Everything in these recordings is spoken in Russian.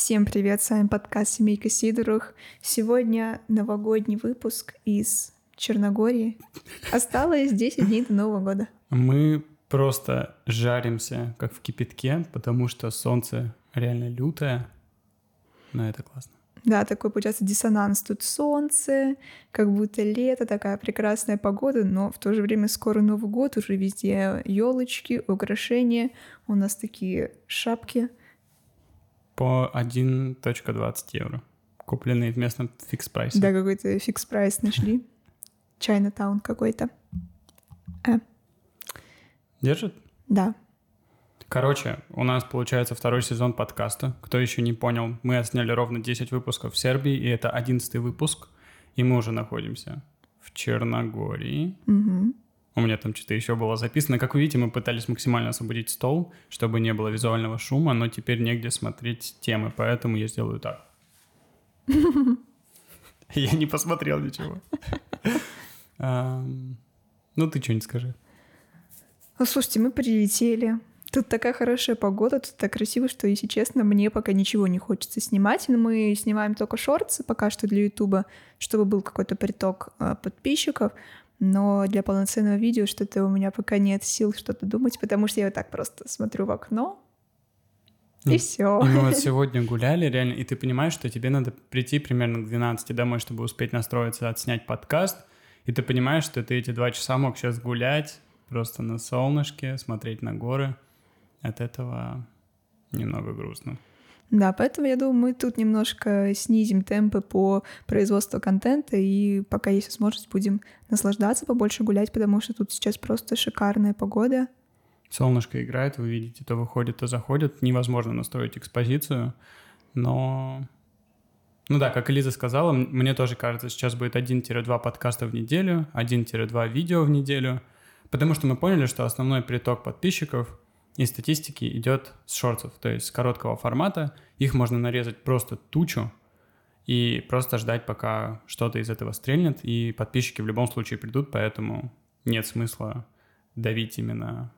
Всем привет, с вами подкаст «Семейка Сидоровых». Сегодня новогодний выпуск из Черногории. Осталось 10 дней до Нового года. Мы просто жаримся, как в кипятке, потому что солнце реально лютое, но это классно. Да, такой получается диссонанс. Тут солнце, как будто лето, такая прекрасная погода, но в то же время скоро Новый год, уже везде елочки, украшения. У нас такие шапки. По 1.20 евро. Купленные в местном Fix Price е. Да, какой-то Fix Price нашли. Chinatown какой-то. А. Держит? Да. Короче, у нас получается второй сезон подкаста. Кто еще не понял, мы отсняли ровно 10 выпусков в Сербии, и это 11 выпуск, и мы уже находимся в Черногории. Угу. У меня там что-то еще было записано. Как вы видите, мы пытались максимально освободить стол, чтобы не было визуального шума, но теперь негде смотреть темы, поэтому я сделаю так. Я не посмотрел ничего. Ну, ты что-нибудь скажи. Слушайте, мы прилетели, Тут такая хорошая погода, тут так красиво, что, если честно, мне пока ничего не хочется снимать. Но мы снимаем только шорты пока что для Ютуба, чтобы был какой-то приток э, подписчиков. Но для полноценного видео что-то у меня пока нет сил что-то думать, потому что я вот так просто смотрю в окно, и все. И мы вот сегодня гуляли, реально, и ты понимаешь, что тебе надо прийти примерно к 12 домой, чтобы успеть настроиться, отснять подкаст, и ты понимаешь, что ты эти два часа мог сейчас гулять, просто на солнышке, смотреть на горы от этого немного грустно. Да, поэтому я думаю, мы тут немножко снизим темпы по производству контента, и пока есть возможность, будем наслаждаться, побольше гулять, потому что тут сейчас просто шикарная погода. Солнышко играет, вы видите, то выходит, то заходит. Невозможно настроить экспозицию, но... Ну да, как Элиза сказала, мне тоже кажется, сейчас будет 1-2 подкаста в неделю, 1-2 видео в неделю, потому что мы поняли, что основной приток подписчиков — из статистики идет с шортов, то есть с короткого формата. Их можно нарезать просто тучу и просто ждать, пока что-то из этого стрельнет, и подписчики в любом случае придут, поэтому нет смысла давить именно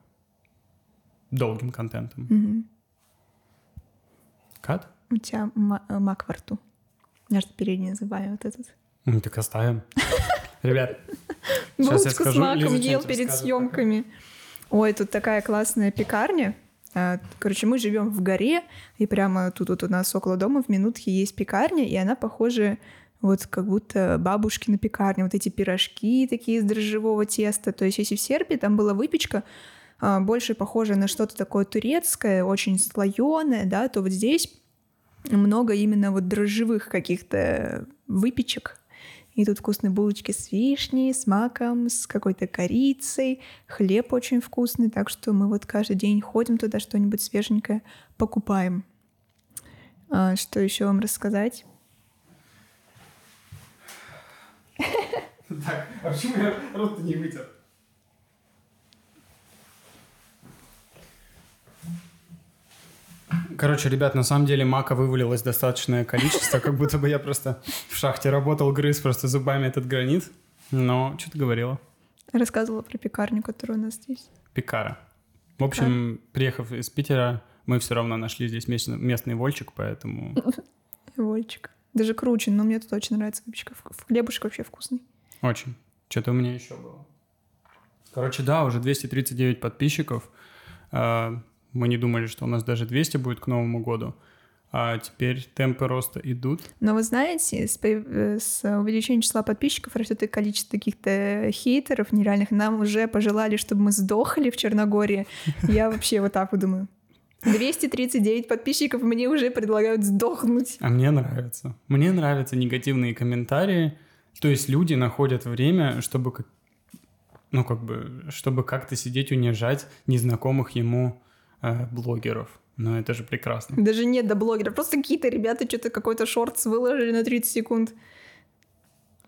долгим контентом. Угу. Кат? У тебя э, мак во рту. Я же передний называю вот этот. Ну, так оставим. Ребят, сейчас я скажу. с маком ел перед съемками. Ой, тут такая классная пекарня. А, короче, мы живем в горе, и прямо тут вот у нас около дома в минутке есть пекарня, и она похожа вот как будто бабушкина пекарня, вот эти пирожки такие из дрожжевого теста. То есть если в Сербии там была выпечка, а, больше похожая на что-то такое турецкое, очень слоеное, да, то вот здесь много именно вот дрожжевых каких-то выпечек, и тут вкусные булочки с вишней, с маком, с какой-то корицей. Хлеб очень вкусный, так что мы вот каждый день ходим туда, что-нибудь свеженькое покупаем. А, что еще вам рассказать? Так, а почему я рот не вытер? Короче, ребят, на самом деле мака вывалилось достаточное количество, как будто бы я просто в шахте работал, грыз просто зубами этот гранит. Но что ты говорила? Рассказывала про пекарню, которая у нас здесь. Пекара. В общем, Пекар. приехав из Питера, мы все равно нашли здесь местный, местный вольчик, поэтому... Вольчик. Даже круче, но мне тут очень нравится выпечка. Хлебушек вообще вкусный. Очень. Что-то у меня еще было. Короче, да, уже 239 подписчиков. Мы не думали, что у нас даже 200 будет к Новому году. А теперь темпы роста идут. Но вы знаете, с, с увеличением числа подписчиков растет и количество каких-то хейтеров нереальных. Нам уже пожелали, чтобы мы сдохли в Черногории. Я вообще вот так вот думаю. 239 подписчиков мне уже предлагают сдохнуть. А мне нравится. Мне нравятся негативные комментарии. То есть люди находят время, чтобы ну, как бы, чтобы как-то сидеть, унижать незнакомых ему э, блогеров. Но это же прекрасно. Даже нет до блогеров. Просто какие-то ребята что-то какой-то шорт выложили на 30 секунд.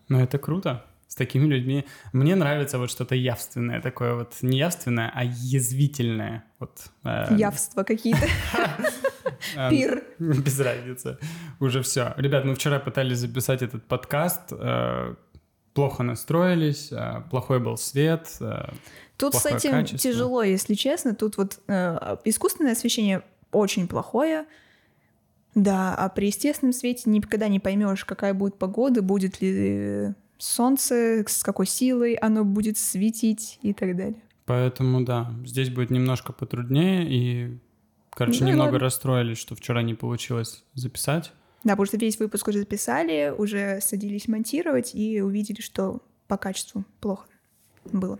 Ну, это круто. С такими людьми. Мне нравится вот что-то явственное такое вот. Не явственное, а язвительное. Вот, э... Явства какие-то. Эм, Пир. Без разницы. Уже все. Ребят, мы вчера пытались записать этот подкаст. Э, плохо настроились, э, плохой был свет. Тут с этим качество. тяжело, если честно. Тут вот э, искусственное освещение очень плохое. Да, а при естественном свете никогда не поймешь, какая будет погода, будет ли солнце, с какой силой оно будет светить и так далее. Поэтому, да, здесь будет немножко потруднее, и, короче, ну, немного ладно. расстроились, что вчера не получилось записать. Да, потому что весь выпуск уже записали, уже садились монтировать и увидели, что по качеству плохо было.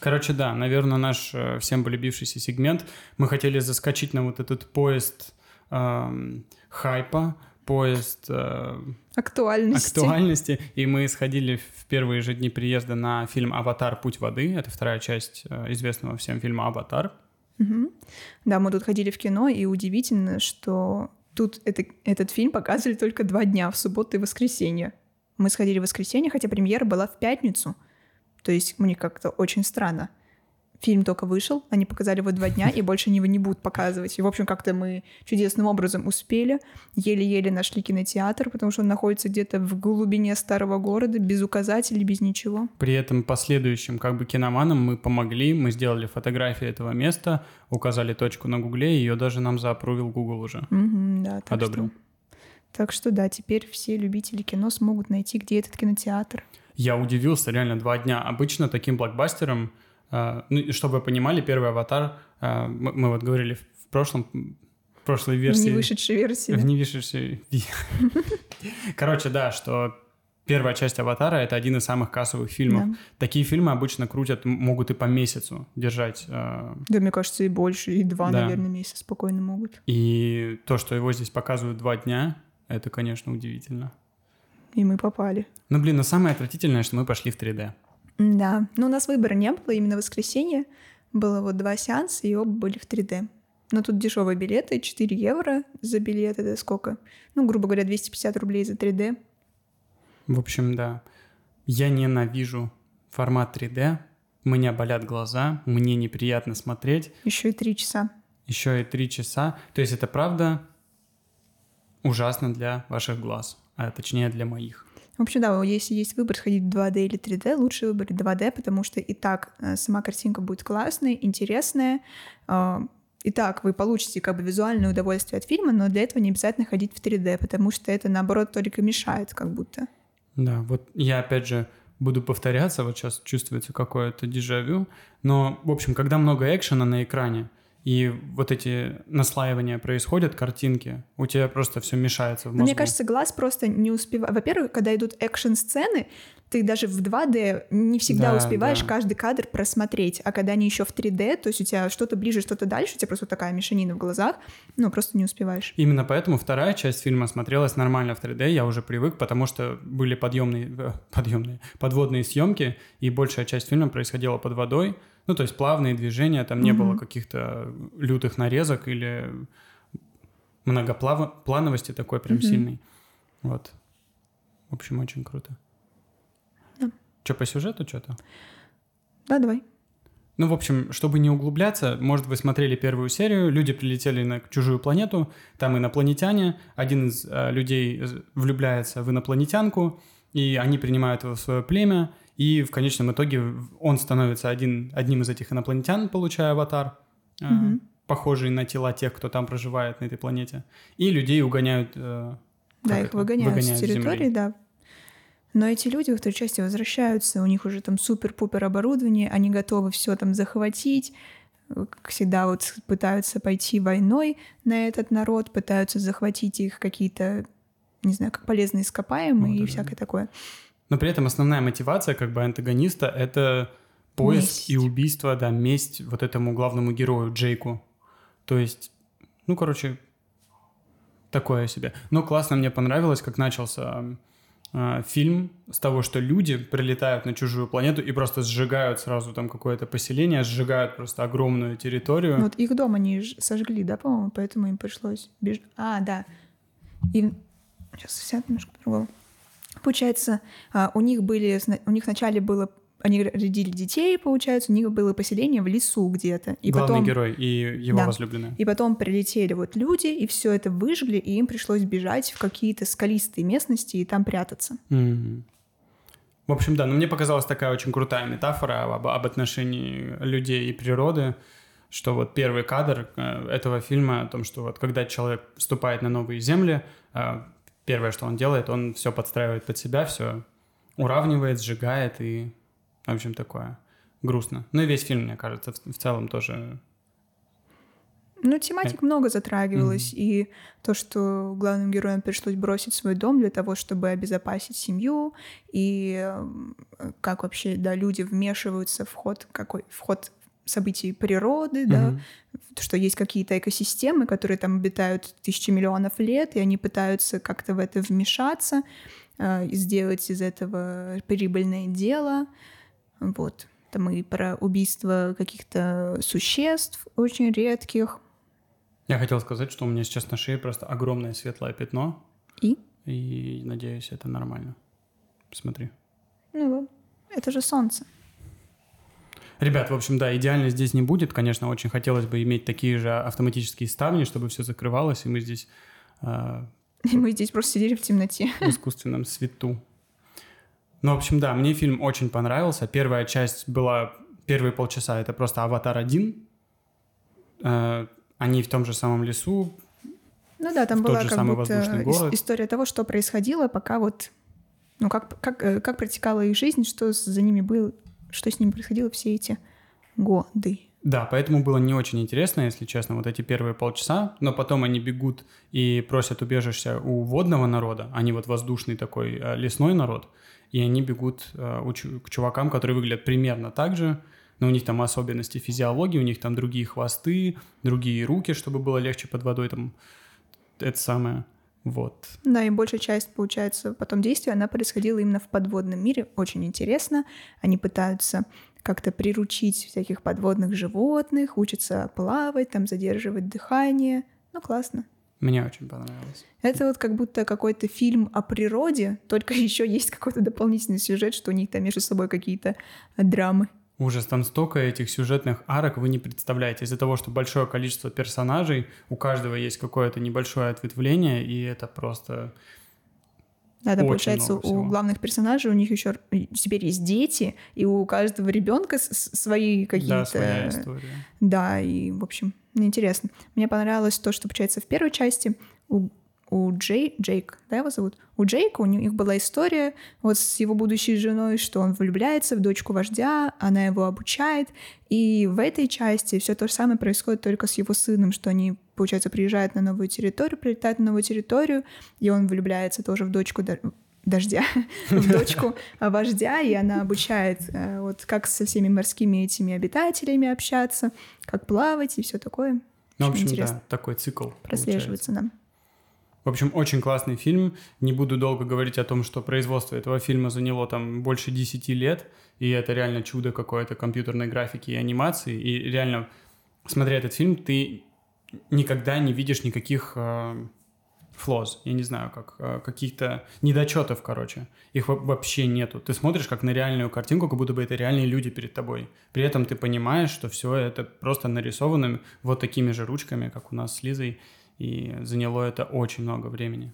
Короче, да, наверное, наш э, всем полюбившийся сегмент. Мы хотели заскочить на вот этот поезд э, хайпа, поезд э, актуальности. актуальности. И мы сходили в первые же дни приезда на фильм «Аватар. Путь воды». Это вторая часть э, известного всем фильма «Аватар». Угу. Да, мы тут ходили в кино, и удивительно, что тут это, этот фильм показывали только два дня, в субботу и воскресенье. Мы сходили в воскресенье, хотя премьера была в пятницу — то есть мне как-то очень странно. Фильм только вышел, они показали его два дня, и больше его не будут показывать. И, в общем, как-то мы чудесным образом успели. Еле-еле нашли кинотеатр, потому что он находится где-то в глубине старого города, без указателей, без ничего. При этом последующим как бы киноманам мы помогли, мы сделали фотографии этого места, указали точку на гугле, и ее даже нам заапрувил Google уже. Угу, да, так Одобрил. Что... Так что да, теперь все любители кино смогут найти, где этот кинотеатр. Я удивился реально два дня. Обычно таким блокбастером, э, ну, чтобы вы понимали, первый «Аватар», э, мы, мы вот говорили в прошлом, в прошлой версии... В не вышедшей версии. В не вышедшей... Короче, да, что первая часть «Аватара» — это один из самых кассовых фильмов. Да. Такие фильмы обычно крутят, могут и по месяцу держать. Э... Да, мне кажется, и больше, и два, да. наверное, месяца спокойно могут. И то, что его здесь показывают два дня, это, конечно, удивительно и мы попали. Ну, блин, но самое отвратительное, что мы пошли в 3D. Да, но у нас выбора не было, именно воскресенье. Было вот два сеанса, и оба были в 3D. Но тут дешевые билеты, 4 евро за билет, это сколько? Ну, грубо говоря, 250 рублей за 3D. В общем, да. Я ненавижу формат 3D. У меня болят глаза, мне неприятно смотреть. Еще и 3 часа. Еще и 3 часа. То есть это правда ужасно для ваших глаз а точнее для моих. В общем, да, если есть выбор сходить в 2D или 3D, лучше выбрать 2D, потому что и так э, сама картинка будет классная, интересная, а, и так вы получите как бы визуальное удовольствие от фильма, но для этого не обязательно ходить в 3D, потому что это, наоборот, только мешает как будто. Да, вот я опять же буду повторяться, вот сейчас чувствуется какое-то дежавю, но, в общем, когда много экшена на экране, и вот эти наслаивания происходят, картинки, у тебя просто все мешается в мозгу. Мне кажется, глаз просто не успевает. Во-первых, когда идут экшн-сцены, ты даже в 2D не всегда да, успеваешь да. каждый кадр просмотреть, а когда они еще в 3D, то есть у тебя что-то ближе, что-то дальше, у тебя просто такая мешанина в глазах, ну, просто не успеваешь. Именно поэтому вторая часть фильма смотрелась нормально в 3D, я уже привык, потому что были подъемные, э, подъемные, подводные съемки, и большая часть фильма происходила под водой, ну, то есть плавные движения, там не mm-hmm. было каких-то лютых нарезок или многоплановости такой прям mm-hmm. сильной. Вот. В общем, очень круто. Да. Что, по сюжету что-то? Да, давай. Ну, в общем, чтобы не углубляться, может, вы смотрели первую серию, люди прилетели на чужую планету, там инопланетяне, один из э, людей влюбляется в инопланетянку, и они принимают его в свое племя, и в конечном итоге он становится один, одним из этих инопланетян, получая аватар, угу. похожий на тела тех, кто там проживает на этой планете. И людей угоняют... Э, да, их это? выгоняют, выгоняют с территории, с да. Но эти люди в той части возвращаются, у них уже там супер-пупер оборудование, они готовы все там захватить, как всегда вот пытаются пойти войной на этот народ, пытаются захватить их какие-то, не знаю, как полезные ископаемые вот, и да. всякое такое. Но при этом основная мотивация как бы антагониста — это поиск месть. и убийство, да, месть вот этому главному герою Джейку. То есть, ну, короче, такое себе. Но классно мне понравилось, как начался э, фильм с того, что люди прилетают на чужую планету и просто сжигают сразу там какое-то поселение, сжигают просто огромную территорию. Вот их дом они сожгли, да, по-моему, поэтому им пришлось бежать. А, да. И сейчас вся немножко по-другому. Получается, а, у них были, у них вначале было они родили детей, получается, у них было поселение в лесу где-то. И Главный потом... герой и его да. возлюбленная. И потом прилетели вот люди, и все это выжгли, и им пришлось бежать в какие-то скалистые местности и там прятаться. Mm-hmm. В общем, да, но мне показалась такая очень крутая метафора об, об отношении людей и природы, что вот первый кадр э, этого фильма о том, что вот когда человек вступает на новые земли, э, первое, что он делает, он все подстраивает под себя, все уравнивает, сжигает и, в общем, такое грустно. Ну и весь фильм, мне кажется, в, в целом тоже ну, тематик много затрагивалось, mm-hmm. и то, что главным героям пришлось бросить свой дом для того, чтобы обезопасить семью, и как вообще, да, люди вмешиваются в ход, какой, в ход событий природы, mm-hmm. да, что есть какие-то экосистемы, которые там обитают тысячи миллионов лет, и они пытаются как-то в это вмешаться э, и сделать из этого прибыльное дело, вот. Там и про убийство каких-то существ очень редких, я хотел сказать, что у меня сейчас на шее просто огромное светлое пятно. И? И надеюсь, это нормально. Посмотри. Ну, это же солнце. Ребят, в общем, да, идеально здесь не будет. Конечно, очень хотелось бы иметь такие же автоматические ставни, чтобы все закрывалось, и мы здесь... Э, и мы здесь просто сидели в темноте. В искусственном свету. Ну, в общем, да, мне фильм очень понравился. Первая часть была... Первые полчаса — это просто «Аватар 1». Они в том же самом лесу. Ну да, там была как будто история того, что происходило, пока вот, ну как как э, как протекала их жизнь, что за ними было, что с ними происходило все эти годы. Да, поэтому было не очень интересно, если честно, вот эти первые полчаса, но потом они бегут и просят убежища у водного народа, они вот воздушный такой э, лесной народ, и они бегут э, к чувакам, которые выглядят примерно так же, но у них там особенности физиологии, у них там другие хвосты, другие руки, чтобы было легче под водой там это самое. Вот. Да, и большая часть, получается, потом действия, она происходила именно в подводном мире. Очень интересно. Они пытаются как-то приручить всяких подводных животных, учатся плавать, там задерживать дыхание. Ну, классно. Мне очень понравилось. Это вот как будто какой-то фильм о природе, только еще есть какой-то дополнительный сюжет, что у них там между собой какие-то драмы. Ужас, там столько этих сюжетных арок вы не представляете. Из-за того, что большое количество персонажей, у каждого есть какое-то небольшое ответвление, и это просто... Да, да, получается, у главных персонажей у них еще теперь есть дети, и у каждого ребенка свои какие-то... Да, своя история. Да, и, в общем, интересно. Мне понравилось то, что, получается, в первой части у у Джей, Джейк, да, его зовут? У Джейка у них была история вот с его будущей женой, что он влюбляется в дочку вождя, она его обучает, и в этой части все то же самое происходит только с его сыном, что они, получается, приезжают на новую территорию, прилетают на новую территорию, и он влюбляется тоже в дочку дождя, в дочку вождя, и она обучает э, вот как со всеми морскими этими обитателями общаться, как плавать и все такое. Ну, в общем, интересно. да, такой цикл прослеживается нам. В общем, очень классный фильм. Не буду долго говорить о том, что производство этого фильма заняло там больше 10 лет, и это реально чудо какое-то компьютерной графики и анимации. И реально, смотря этот фильм, ты никогда не видишь никаких э, флоз, я не знаю, как э, каких-то недочетов, короче. Их вообще нету. Ты смотришь как на реальную картинку, как будто бы это реальные люди перед тобой. При этом ты понимаешь, что все это просто нарисовано вот такими же ручками, как у нас с Лизой и заняло это очень много времени.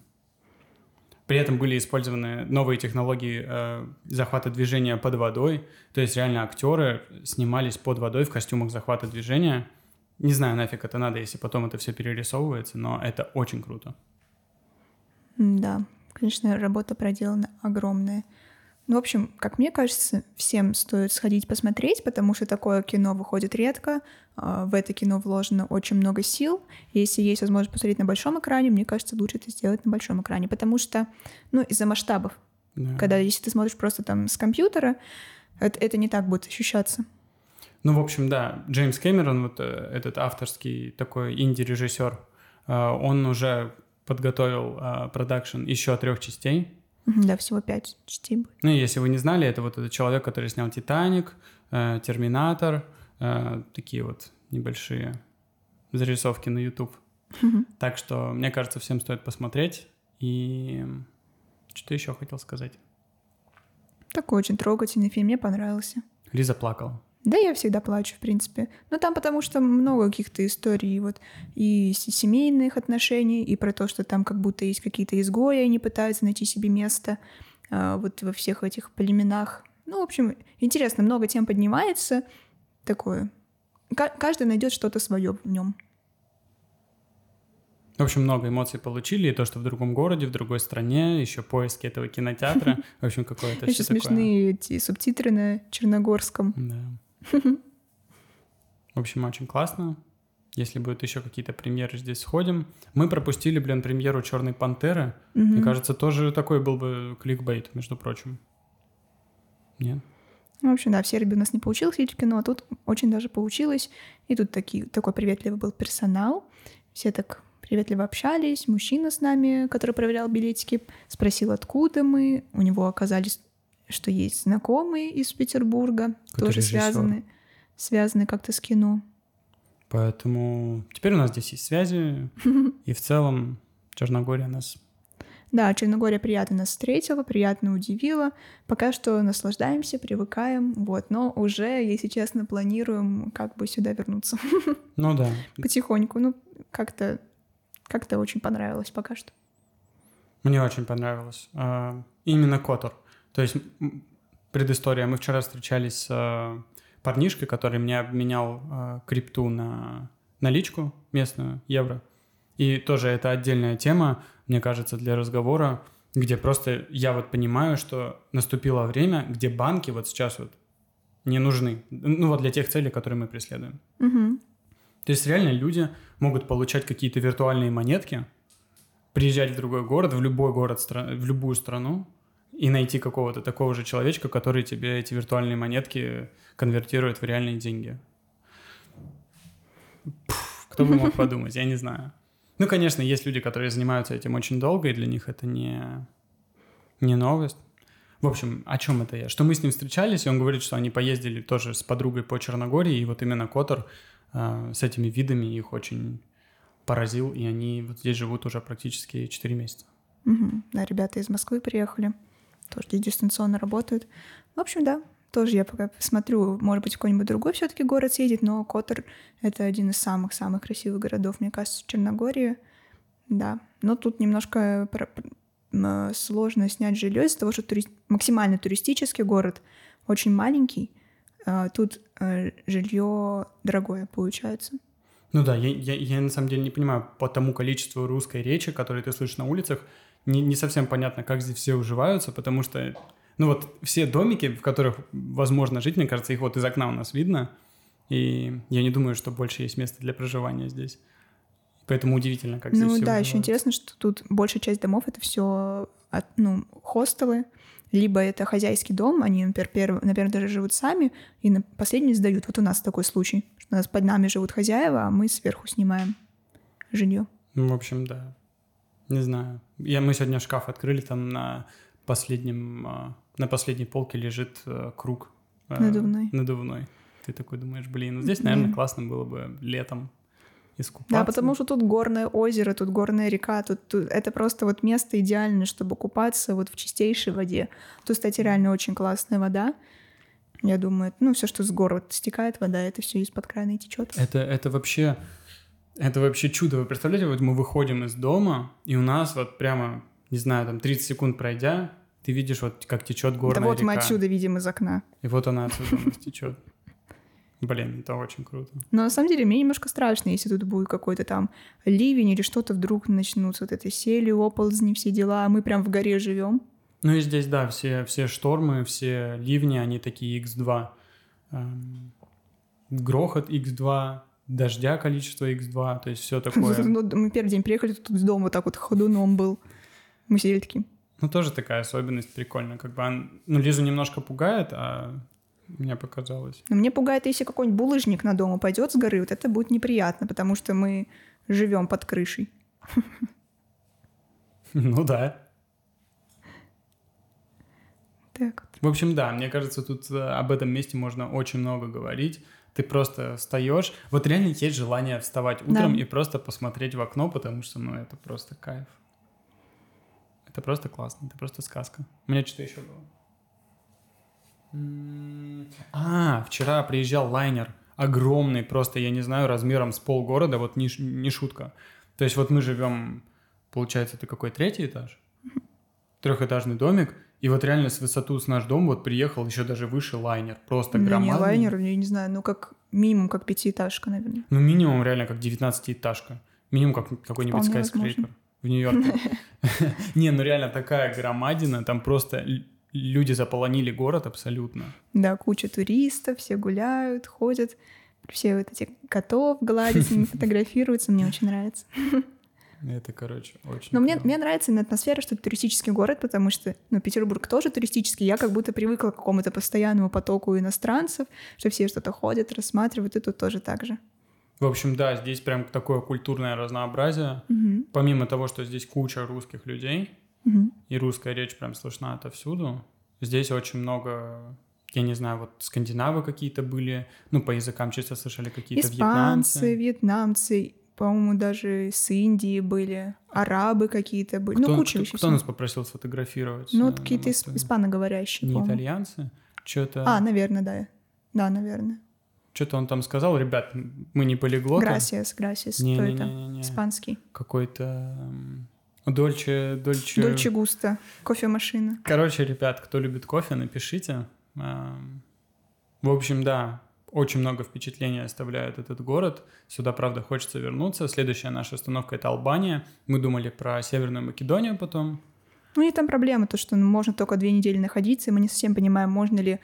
При этом были использованы новые технологии э, захвата движения под водой, то есть реально актеры снимались под водой в костюмах захвата движения. Не знаю, нафиг это надо, если потом это все перерисовывается, но это очень круто. Да, конечно, работа проделана огромная. Ну, в общем, как мне кажется, всем стоит сходить посмотреть, потому что такое кино выходит редко. А, в это кино вложено очень много сил. Если есть возможность посмотреть на большом экране, мне кажется, лучше это сделать на большом экране, потому что, ну, из-за масштабов. Да. Когда если ты смотришь просто там с компьютера, это, это не так будет ощущаться. Ну, в общем, да, Джеймс Кэмерон, вот э, этот авторский такой инди-режиссер, э, он уже подготовил э, продакшн еще трех частей да, всего пять частей будет. Ну, если вы не знали, это вот этот человек, который снял «Титаник», э, «Терминатор», э, такие вот небольшие зарисовки на YouTube. Так что, мне кажется, всем стоит посмотреть. И что еще хотел сказать? Такой очень трогательный фильм, мне понравился. Лиза плакала. Да, я всегда плачу, в принципе. Но там потому что много каких-то историй, вот, и семейных отношений, и про то, что там как будто есть какие-то изгои, они пытаются найти себе место а, вот во всех этих племенах. Ну, в общем, интересно, много тем поднимается, такое каждый найдет что-то свое в нем. В общем, много эмоций получили, и то, что в другом городе, в другой стране, еще поиски этого кинотеатра. В общем, какое-то Еще смешные эти субтитры на черногорском. Да. В общем, очень классно. Если будут еще какие-то премьеры, здесь сходим. Мы пропустили, блин, премьеру Черной пантеры. Мне кажется, тоже такой был бы кликбейт, между прочим. Нет? В общем, да, в Сербии у нас не получилось видеть кино, а тут очень даже получилось. И тут такие, такой приветливый был персонал. Все так приветливо общались. Мужчина с нами, который проверял билетики, спросил, откуда мы. У него оказались, что есть знакомые из Петербурга, Какой тоже режиссер. связаны, связаны как-то с кино. Поэтому теперь у нас здесь есть связи, и в целом Черногория нас да, Черногория приятно нас встретила, приятно удивила. Пока что наслаждаемся, привыкаем, вот. Но уже, если честно, планируем как бы сюда вернуться. Ну да. Потихоньку. Ну, как-то как-то очень понравилось пока что. Мне очень понравилось. А, именно Котор. То есть предыстория. Мы вчера встречались с а, парнишкой, который мне обменял а, крипту на наличку местную, евро. И тоже это отдельная тема, мне кажется, для разговора, где просто я вот понимаю, что наступило время, где банки вот сейчас вот не нужны. Ну вот для тех целей, которые мы преследуем. Угу. То есть реально люди могут получать какие-то виртуальные монетки, приезжать в другой город, в любой город, в любую страну, и найти какого-то такого же человечка, который тебе эти виртуальные монетки конвертирует в реальные деньги. Пфф, кто бы мог подумать, я не знаю. Ну, конечно, есть люди, которые занимаются этим очень долго, и для них это не, не новость. В общем, о чем это я? Что мы с ним встречались, и он говорит, что они поездили тоже с подругой по Черногории, и вот именно Котор э, с этими видами их очень поразил, и они вот здесь живут уже практически 4 месяца. Угу. Да, ребята из Москвы приехали, тоже дистанционно работают. В общем, да, тоже я пока смотрю, может быть, какой-нибудь другой все-таки город съездить, но Котор — это один из самых-самых красивых городов, мне кажется, в Черногории. Да, но тут немножко сложно снять жилье из-за того, что тури... максимально туристический город, очень маленький, а тут э, жилье дорогое получается. Ну да, я, я, я на самом деле не понимаю, по тому количеству русской речи, которую ты слышишь на улицах, не, не совсем понятно, как здесь все уживаются, потому что, ну вот, все домики, в которых возможно жить, мне кажется, их вот из окна у нас видно, и я не думаю, что больше есть места для проживания здесь. Поэтому удивительно, как ну, здесь Ну да, еще интересно, что тут большая часть домов это все ну, хостелы, либо это хозяйский дом, они, например, перв... например, даже живут сами, и на последний сдают. Вот у нас такой случай, что у нас под нами живут хозяева, а мы сверху снимаем жилье. Ну, в общем, да. Не знаю. Я, мы сегодня шкаф открыли, там на последнем, а, на последней полке лежит э, круг. Э, надувной. Надувной. Ты такой думаешь, блин, ну здесь, наверное, классно было бы летом искупаться. Да, потому что тут горное озеро, тут горная река, тут, тут это просто вот место идеальное, чтобы купаться вот в чистейшей воде. Тут, кстати, реально очень классная вода. Я думаю, ну, все, что с гор вот стекает вода, это все из-под крана и течет. Это, это вообще, это вообще чудо. Вы представляете, вот мы выходим из дома, и у нас вот прямо, не знаю, там 30 секунд пройдя, ты видишь вот, как течет горная Да вот река. мы отсюда видим из окна. И вот она отсюда у нас течет. Блин, это очень круто. Но на самом деле мне немножко страшно, если тут будет какой-то там ливень или что-то вдруг начнутся вот это сели, оползни, все дела, а мы прям в горе живем. Ну и здесь, да, все, все штормы, все ливни, они такие x2. Эм, грохот x2, дождя количество x2, то есть все такое. Ну, мы первый день приехали, тут с дома вот так вот ходуном был. Мы сидели такие. Ну, тоже такая особенность прикольная. Как бы, ну, Лизу немножко пугает, а мне показалось. Но мне пугает, если какой-нибудь булыжник на дом упадет с горы, вот это будет неприятно, потому что мы живем под крышей. Ну да. Так вот. В общем, да, мне кажется, тут э, об этом месте можно очень много говорить. Ты просто встаешь. Вот реально есть желание вставать утром да. и просто посмотреть в окно, потому что, ну, это просто кайф. Это просто классно, это просто сказка. У меня что-то еще было. А, вчера приезжал лайнер. Огромный, просто, я не знаю, размером с полгорода, вот не, не шутка. То есть вот мы живем, получается, это какой третий этаж? Трехэтажный домик, и вот реально с высоту с наш дом вот приехал еще даже выше лайнер, просто да громадный. не лайнер, я не знаю, ну как минимум как пятиэтажка, наверное. Ну, минимум реально как девятнадцатиэтажка. Минимум как какой-нибудь скайскрейпер в Нью-Йорке. Не, ну реально такая громадина, там просто люди заполонили город абсолютно. Да, куча туристов, все гуляют, ходят, все вот эти котов гладят, фотографируются, мне очень нравится. Это, короче, очень Но мне, мне нравится именно атмосфера, что это туристический город, потому что, ну, Петербург тоже туристический. Я как будто привыкла к какому-то постоянному потоку иностранцев, что все что-то ходят, рассматривают, и тут тоже так же. В общем, да, здесь прям такое культурное разнообразие. Угу. Помимо того, что здесь куча русских людей, угу. и русская речь прям слышна отовсюду, здесь очень много я не знаю, вот скандинавы какие-то были, ну, по языкам чисто слышали какие-то Испанцы, вьетнамцы. вьетнамцы, по-моему, даже с Индии были, арабы какие-то были, ну, кто, ну, куча кто, кто нас попросил сфотографировать? Ну, вот какие-то исп- испаноговорящие, Не итальянцы? Что-то... А, наверное, да. Да, наверное. Что-то он там сказал, ребят, мы не полиглоты. Gracias, gracias, не, кто не, это? Не, не, не. Испанский. Какой-то... Dolce, Dolce... Dolce Gusto, кофемашина. Короче, ребят, кто любит кофе, напишите. В общем, да, очень много впечатлений оставляет этот город. Сюда, правда, хочется вернуться. Следующая наша остановка — это Албания. Мы думали про Северную Македонию потом. Ну и там проблема, то, что можно только две недели находиться, и мы не совсем понимаем, можно ли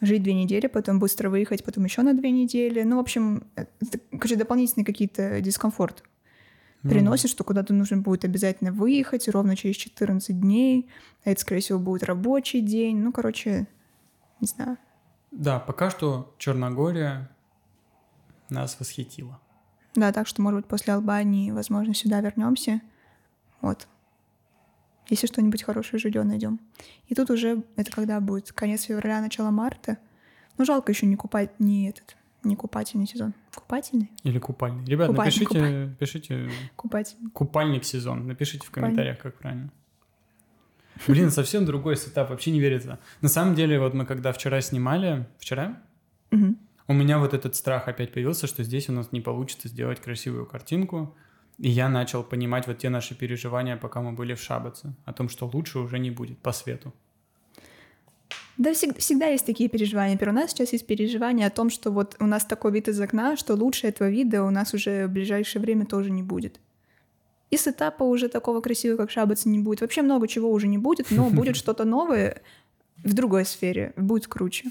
жить две недели, потом быстро выехать, потом еще на две недели. Ну, в общем, это, короче, дополнительные какие-то дискомфорт ну, приносит, что куда-то нужно будет обязательно выехать ровно через 14 дней, а это, скорее всего, будет рабочий день. Ну, короче, не знаю. Да, пока что Черногория нас восхитила. Да, так что, может быть, после Албании, возможно, сюда вернемся. Вот. Если что-нибудь хорошее жилье найдем. И тут уже это когда будет конец февраля, начало марта. Ну, жалко еще не купать, не этот, не купательный сезон. Купательный? Или купальный. Ребят, купальный, напишите, купальный. пишите. Купательный. Купальник сезон. Напишите в комментариях, как правильно. Блин, совсем другой сетап, вообще не верится. На самом деле, вот мы когда вчера снимали, вчера, угу. у меня вот этот страх опять появился, что здесь у нас не получится сделать красивую картинку. И я начал понимать вот те наши переживания, пока мы были в Шабаце, о том, что лучше уже не будет по свету. Да, всегда, всегда есть такие переживания. Например, у нас сейчас есть переживания о том, что вот у нас такой вид из окна, что лучше этого вида у нас уже в ближайшее время тоже не будет. И с этапа уже такого красивого, как Шабаца, не будет. Вообще много чего уже не будет, но будет что-то новое в другой сфере, будет круче.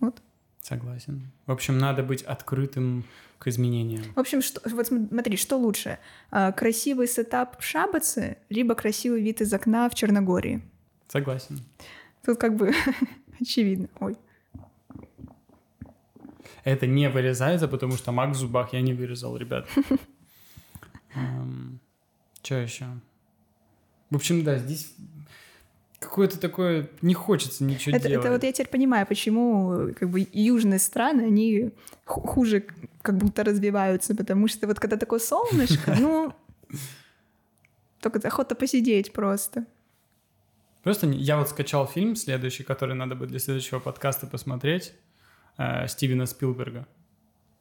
Вот. Согласен. В общем, надо быть открытым к изменениям. В общем, что, вот смотри, что лучше? А, красивый сетап в Шабаце, либо красивый вид из окна в Черногории? Согласен. Тут как бы очевидно. Ой. Это не вырезается, потому что маг в зубах я не вырезал, ребят. Что еще? В общем, да, здесь какое-то такое не хочется ничего это, делать. Это вот я теперь понимаю, почему как бы южные страны они хуже как будто развиваются, потому что вот когда такое солнышко, ну только охота посидеть просто. Просто я вот скачал фильм следующий, который надо будет для следующего подкаста посмотреть, э, Стивена Спилберга.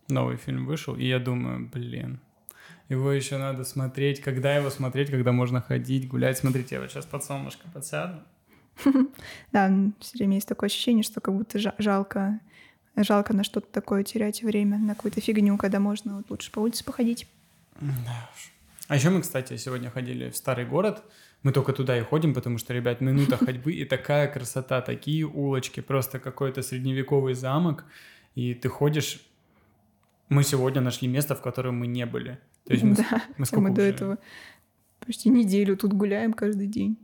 Новый фильм вышел, и я думаю, блин, его еще надо смотреть. Когда его смотреть, когда можно ходить, гулять. Смотрите, я вот сейчас под солнышко подсяду. Да, все время есть такое ощущение, что как будто жалко, жалко на что-то такое терять время, на какую-то фигню, когда можно вот лучше по улице походить. Да уж. А еще мы, кстати, сегодня ходили в старый город. Мы только туда и ходим, потому что, ребят, минута ходьбы и такая красота, такие улочки, просто какой-то средневековый замок. И ты ходишь... Мы сегодня нашли место, в котором мы не были. То есть мы, да, мы, мы до этого почти неделю тут гуляем каждый день.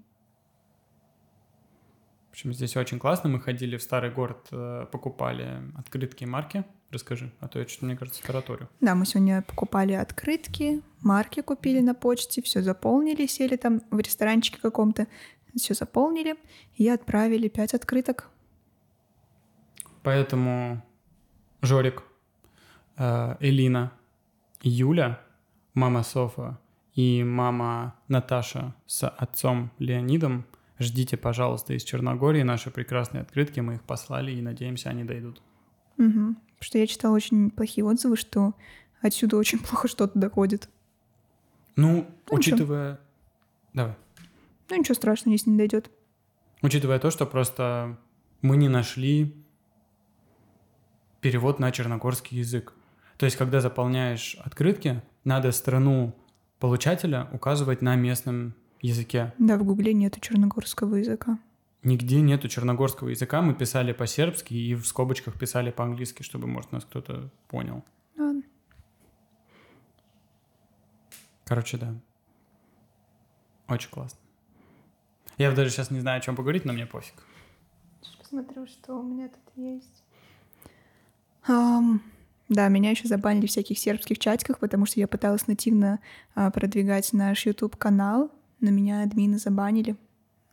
В общем, здесь очень классно. Мы ходили в старый город, э, покупали открытки и марки. Расскажи, а то я что-то, мне кажется, тараторю. Да, мы сегодня покупали открытки, марки купили на почте, все заполнили, сели там в ресторанчике каком-то, все заполнили и отправили пять открыток. Поэтому Жорик, э, Элина, Юля мама Софа и мама Наташа с отцом Леонидом. Ждите, пожалуйста, из Черногории наши прекрасные открытки. Мы их послали и надеемся, они дойдут. Угу. Что я читала очень плохие отзывы, что отсюда очень плохо что-то доходит. Ну, ну учитывая... Ничего. Давай. Ну ничего страшного, если не дойдет. Учитывая то, что просто мы не нашли перевод на черногорский язык. То есть, когда заполняешь открытки, надо страну получателя указывать на местном языке. Да, в Гугле нету черногорского языка. Нигде нету черногорского языка. Мы писали по-сербски и в скобочках писали по-английски, чтобы, может, нас кто-то понял. Ладно. Короче, да. Очень классно. Я даже сейчас не знаю, о чем поговорить, но мне пофиг. Посмотрю, что у меня тут есть. Um, да, меня еще забанили в всяких сербских чатиках, потому что я пыталась нативно uh, продвигать наш YouTube-канал, но меня админы забанили.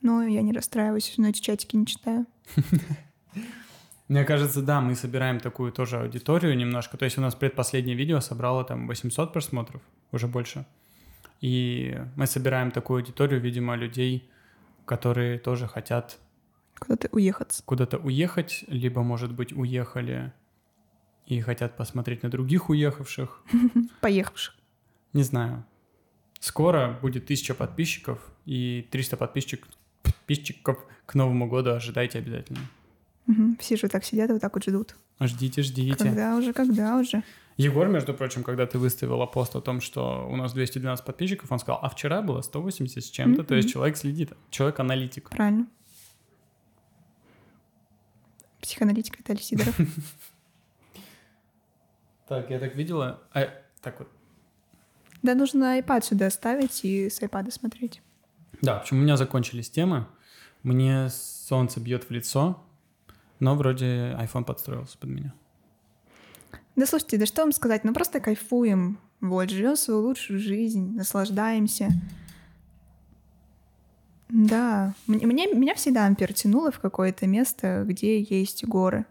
Но я не расстраиваюсь, но эти чатики не читаю. Мне кажется, да, мы собираем такую тоже аудиторию немножко. То есть у нас предпоследнее видео собрало там 800 просмотров, уже больше. И мы собираем такую аудиторию, видимо, людей, которые тоже хотят Куда-то уехать. Куда-то уехать, либо, может быть, уехали и хотят посмотреть на других уехавших. Поехавших. Не знаю. Скоро будет тысяча подписчиков, и 300 подписчик, подписчиков к Новому году ожидайте обязательно. Угу. Все же так сидят и вот так вот ждут. Ждите, ждите. Когда уже, когда уже. Егор, между прочим, когда ты выставила пост о том, что у нас 212 подписчиков, он сказал, а вчера было 180 с чем-то, mm-hmm. то есть человек следит, человек-аналитик. Правильно. Психоаналитик Виталий Сидоров. Так, я так видела. А, так вот. Да, нужно iPad сюда ставить и с iPad смотреть. Да, в общем, у меня закончились темы. Мне солнце бьет в лицо, но вроде iPhone подстроился под меня. Да слушайте, да что вам сказать, ну просто кайфуем, вот, живем свою лучшую жизнь, наслаждаемся. Да, мне, меня всегда Ампер тянуло в какое-то место, где есть горы,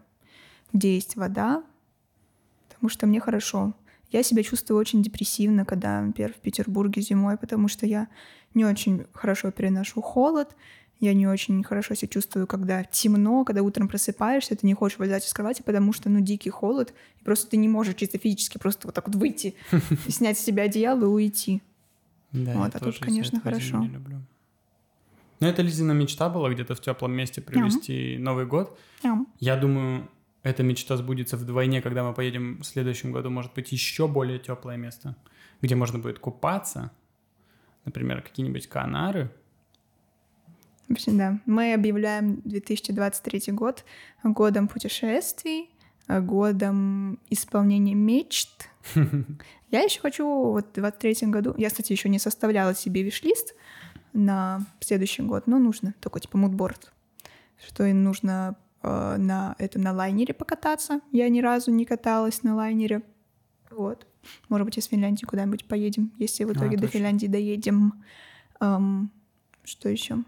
где есть вода, потому что мне хорошо. Я себя чувствую очень депрессивно, когда, например, в Петербурге зимой, потому что я не очень хорошо переношу холод, я не очень хорошо себя чувствую, когда темно, когда утром просыпаешься, ты не хочешь вылезать из кровати, потому что, ну, дикий холод, и просто ты не можешь чисто физически просто вот так вот выйти, снять с себя одеяло и уйти. Да, вот, а тут, конечно, хорошо. Но это Лизина мечта была где-то в теплом месте провести. Новый год. Я думаю, эта мечта сбудется вдвойне, когда мы поедем в следующем году, может быть, еще более теплое место, где можно будет купаться. Например, какие-нибудь Канары, в общем, да. Мы объявляем 2023 год годом путешествий, годом исполнения мечт. Я еще хочу вот в 23 году... Я, кстати, еще не составляла себе виш-лист на следующий год, но нужно. Такой типа мудборд. Что им нужно э, на это на лайнере покататься. Я ни разу не каталась на лайнере. Вот. Может быть, из Финляндии куда-нибудь поедем, если в итоге а, до Финляндии доедем. Эм, что еще?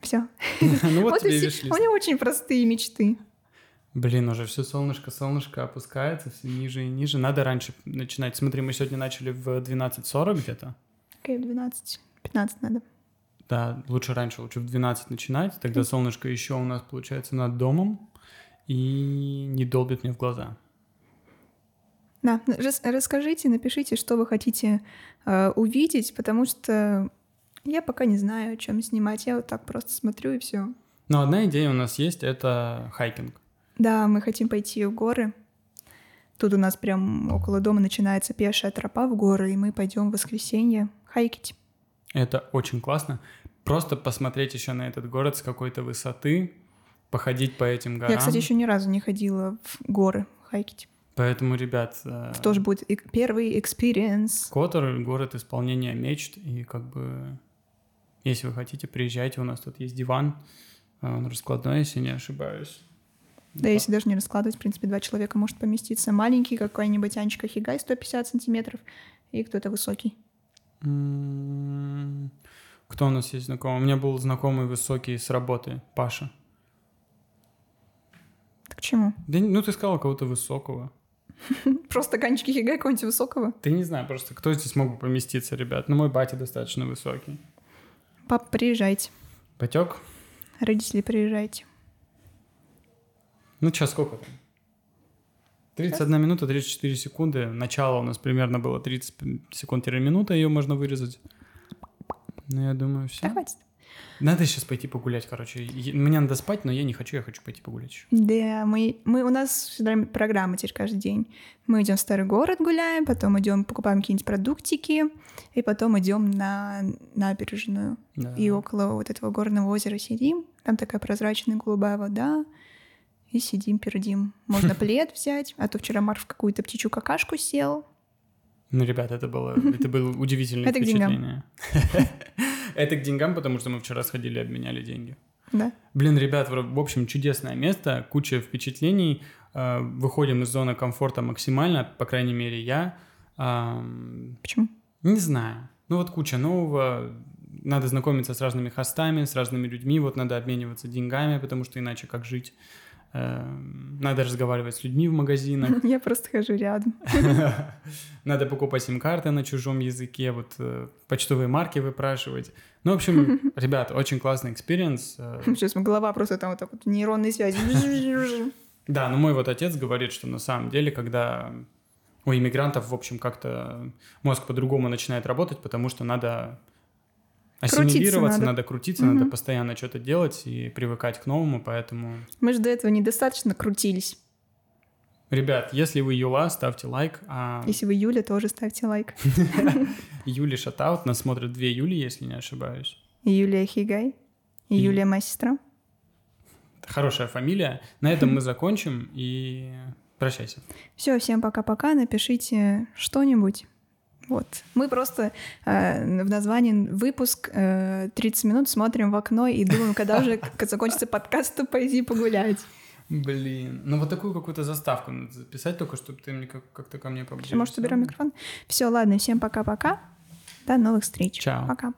Все. Ну вот У меня очень простые мечты. Блин, уже все солнышко, солнышко опускается все ниже и ниже. Надо раньше начинать. Смотри, мы сегодня начали в 12.40 где-то. Окей, в 12. 15 надо. Да, лучше раньше, лучше в 12 начинать. Тогда солнышко еще у нас получается над домом и не долбит мне в глаза. Да, расскажите, напишите, что вы хотите э, увидеть, потому что я пока не знаю, о чем снимать. Я вот так просто смотрю и все. Но одна идея у нас есть — это хайкинг. Да, мы хотим пойти в горы. Тут у нас прям около дома начинается пешая тропа в горы, и мы пойдем в воскресенье хайкить. Это очень классно. Просто посмотреть еще на этот город с какой-то высоты, походить по этим горам. Я, кстати, еще ни разу не ходила в горы hike ить. Поэтому, ребят... Это тоже будет первый experience. Котор — город исполнения мечт, и как бы если вы хотите, приезжайте, у нас тут есть диван, а, он раскладной, если не ошибаюсь. Да, если даже не раскладывать, в принципе, два человека может поместиться. Маленький какой-нибудь Анечка Хигай, 150 сантиметров, и кто-то высокий. М-м-м. Кто у нас есть знакомый? У меня был знакомый высокий с работы, Паша. Так к чему? Да, ну, ты сказала кого-то высокого. Просто Канечки Хигай какого-нибудь высокого? Ты не знаю, просто кто здесь мог бы поместиться, ребят. Ну, мой батя достаточно высокий. Пап, приезжайте. Потек? Родители, приезжайте. Ну, сейчас сколько там? 31 сейчас? минута 34 секунды. Начало у нас примерно было 30 секунд-минута, ее можно вырезать. Ну, я думаю, все. Да хватит. Надо сейчас пойти погулять, короче. Мне надо спать, но я не хочу, я хочу пойти погулять. Да, мы, мы у нас программа теперь каждый день. Мы идем в старый город гуляем, потом идем покупаем какие-нибудь продуктики, и потом идем на набережную. Да. И около вот этого горного озера сидим. Там такая прозрачная голубая вода. И сидим, пердим. Можно плед взять, а то вчера Марк в какую-то птичью какашку сел. Ну, ребята, это было, это было удивительное это впечатление. Это к деньгам, потому что мы вчера сходили, обменяли деньги. Да. Блин, ребят, в общем, чудесное место, куча впечатлений. Э, выходим из зоны комфорта максимально, по крайней мере, я. Почему? Не знаю. Ну вот куча нового, надо знакомиться с разными хостами, с разными людьми, вот надо обмениваться деньгами, потому что иначе как жить. Эм, надо разговаривать с людьми в магазинах. Я просто хожу рядом. Надо покупать сим-карты на чужом языке, вот э, почтовые марки выпрашивать. Ну, в общем, ребят, очень классный experience. Э. Сейчас голова просто там вот так вот нейронные связи. Да, но мой вот отец говорит, что на самом деле, когда у иммигрантов, в общем, как-то мозг по-другому начинает работать, потому что надо ассимилироваться, надо. надо крутиться, угу. надо постоянно что-то делать и привыкать к новому, поэтому... Мы же до этого недостаточно крутились. Ребят, если вы Юла, ставьте лайк. А... Если вы Юля, тоже ставьте лайк. Юли Шатаут, нас смотрят две Юли, если не ошибаюсь. Юлия Хигай и Юлия моя сестра. Хорошая фамилия. На этом мы закончим и прощайся. Все, всем пока-пока. Напишите что-нибудь. Вот. Мы просто э, в названии выпуск э, 30 минут смотрим в окно и думаем, когда уже закончится подкаст, то пойди погулять. Блин, ну вот такую какую-то заставку надо записать только, чтобы ты мне как- как-то ко мне поближе. Может, уберем микрофон? Все, ладно, всем пока-пока. До новых встреч. Чао. Пока.